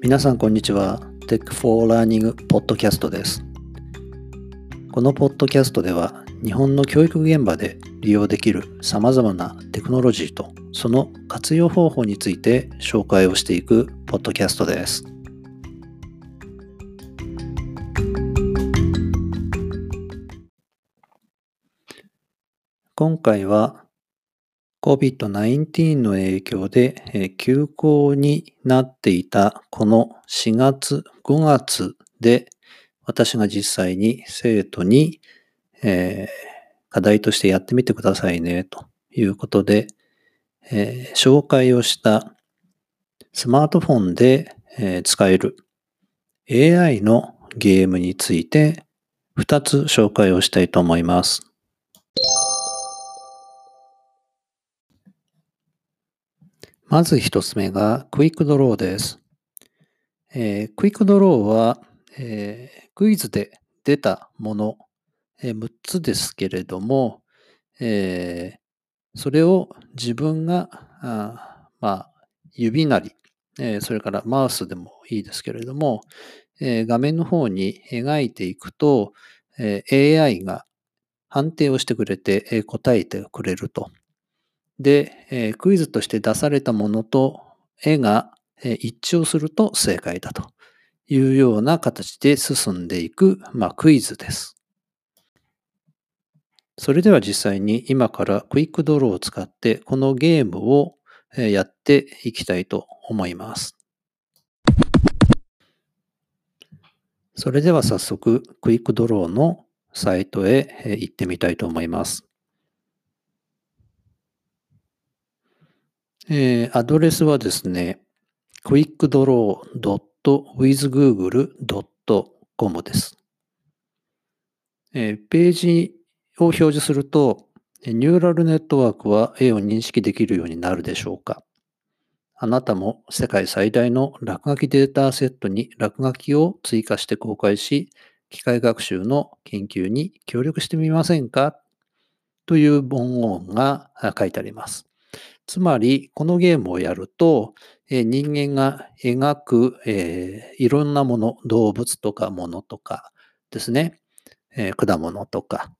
皆さんこんにちは。Tech for Learning ポッドキャストです。このポッドキャストでは日本の教育現場で利用できる様々なテクノロジーとその活用方法について紹介をしていくポッドキャストです。今回は COVID-19 の影響で休校になっていたこの4月、5月で私が実際に生徒に、えー、課題としてやってみてくださいねということで、えー、紹介をしたスマートフォンで、えー、使える AI のゲームについて2つ紹介をしたいと思います。まず一つ目がクイックドローです。えー、クイックドローは、えー、クイズで出たもの、えー、6つですけれども、え、それを自分があまあ、指なり、え、それからマウスでもいいですけれども、え、画面の方に描いていくと、え、AI が判定をしてくれて、え、答えてくれるとで、えー、クイズとして出されたものと絵が、えー、一致をすると正解だというような形で進んでいく、まあ、クイズです。それでは実際に今からクイックドローを使ってこのゲームをやっていきたいと思います。それでは早速クイックドローのサイトへ行ってみたいと思います。えー、アドレスはですね、quickdraw.withgoogle.com です。えー、ページを表示すると、ニューラルネットワークは絵を認識できるようになるでしょうかあなたも世界最大の落書きデータセットに落書きを追加して公開し、機械学習の研究に協力してみませんか？という文言が書いてあります。つまり、このゲームをやると、え人間が描く、えー、いろんなもの、動物とか物とかですね、えー、果物とか、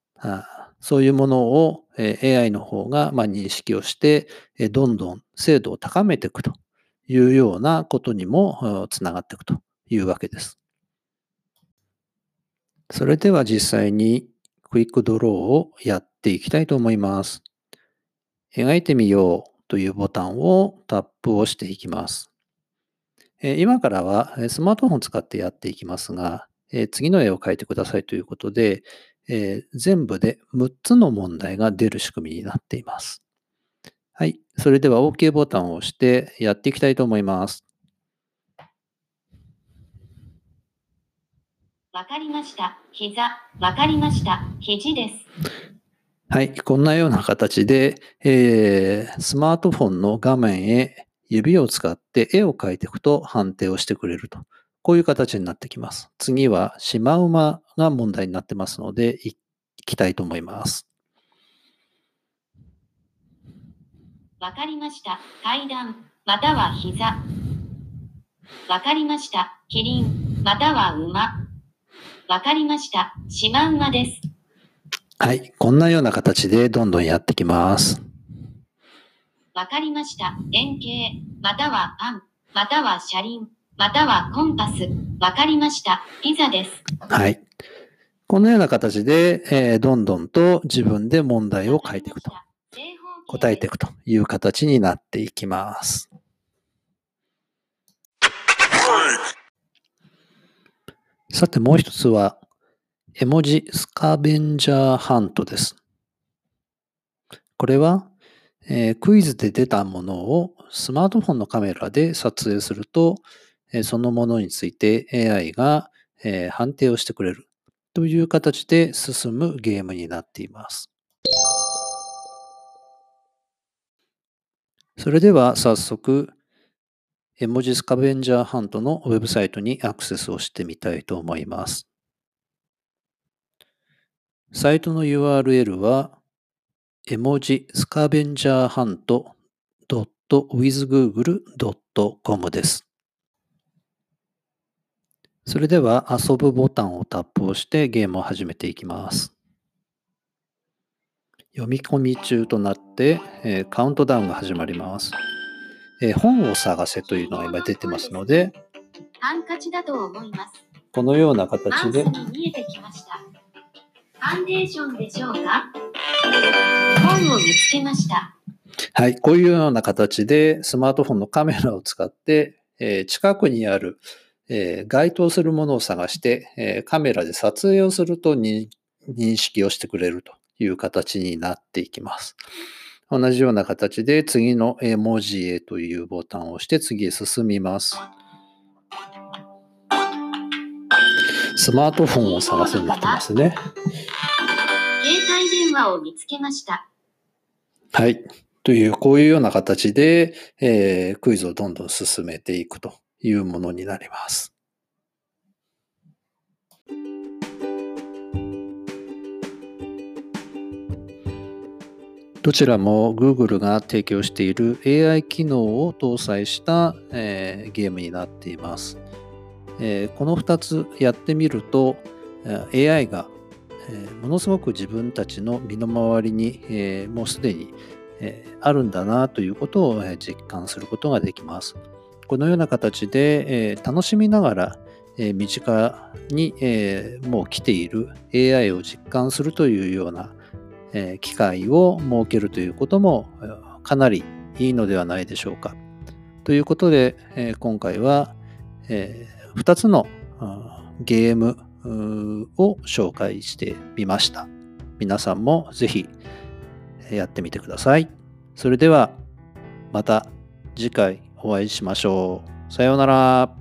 そういうものを、えー、AI の方が、まあ、認識をして、えー、どんどん精度を高めていくというようなことにもつながっていくというわけです。それでは実際にクイックドローをやっていきたいと思います。描いてみようというボタンをタップをしていきます。今からはスマートフォンを使ってやっていきますが、次の絵を描いてくださいということで、全部で6つの問題が出る仕組みになっています。はい。それでは OK ボタンを押してやっていきたいと思います。わかりました。膝。わかりました。肘です。はい。こんなような形で、えー、スマートフォンの画面へ指を使って絵を描いていくと判定をしてくれると。こういう形になってきます。次はシマウマが問題になってますので、いきたいと思います。わかりました。階段、または膝。わかりました。キリン、または馬。わかりました。シマウマです。はい。こんなような形でどんどんやってきます。わかりました。円形、またはパン、または車輪、またはコンパス。わかりました。ピザです。はい。このような形で、えー、どんどんと自分で問題を書いていくと。答えていくという形になっていきます。さてもう一つは、絵文字スカベンジャーハントです。これは、えー、クイズで出たものをスマートフォンのカメラで撮影すると、えー、そのものについて AI が、えー、判定をしてくれるという形で進むゲームになっています。それでは早速、絵文字スカベンジャーハントのウェブサイトにアクセスをしてみたいと思います。サイトの URL は、絵文字スカベンジャーハント .withgoogle.com です。それでは遊ぶボタンをタップをしてゲームを始めていきます。読み込み中となって、えーカウントダウンが始まります。えー本を探せというのが今出てますので、ハンカチだと思います。このような形で、に見えてきました。ファンデーションでしょうか？本を見つけました。はい、こういうような形でスマートフォンのカメラを使って、えー近くにある、えー該当するものを探して、えーカメラで撮影をすると認識をしてくれるという形になっていきます。同じような形で次の絵文字へというボタンを押して次へ進みます。スマートフォンを探すになってますね。携帯電話を見つけました。はい。という、こういうような形で、えークイズをどんどん進めていくというものになります。どちらも Google が提供している AI 機能を搭載した、えーゲームになっています。えーこの2つやってみると、AI が、えーものすごく自分たちの身の回りに、えーもうすでに、えあるんだなということを、え実感することができます。このような形で、え楽しみながら、え身近に、えもう来ている AI を実感するというような、え機会を設けるということもかなりいいのではないでしょうか。ということで、え今回は、え2つのゲームを紹介してみました。皆さんもぜひやってみてください。それではまた次回お会いしましょう。さようなら。